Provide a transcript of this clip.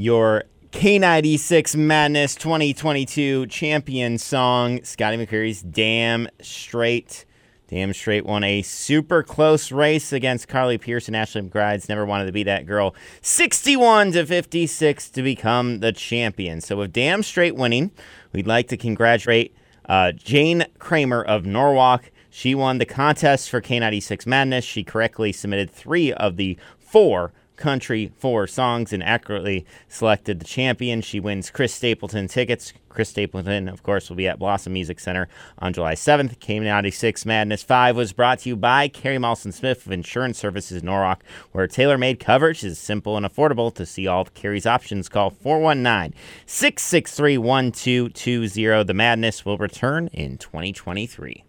your K96 Madness 2022 champion song, Scotty McCreery's Damn Strait. Damn Strait won a super close race against Carly Pearce and Ashley McBryde's Never Wanted to Be That Girl, 61 to 56 to become the champion. So with Damn Strait winning, we'd like to congratulate uh, Jane Kramer of Norwalk. She won the contest for K96 Madness. She correctly submitted three of the four country four songs and accurately selected the champion. She wins Chris Stapleton tickets. Chris Stapleton, of course, will be at Blossom Music Center on July 7th. K96 Madness 5 was brought to you by Kari Malson Smith of Insurance Services Norwalk, where tailor made coverage is simple and affordable. To see all of Kari's options, call 419 663 1220. The Madness will return in 2023.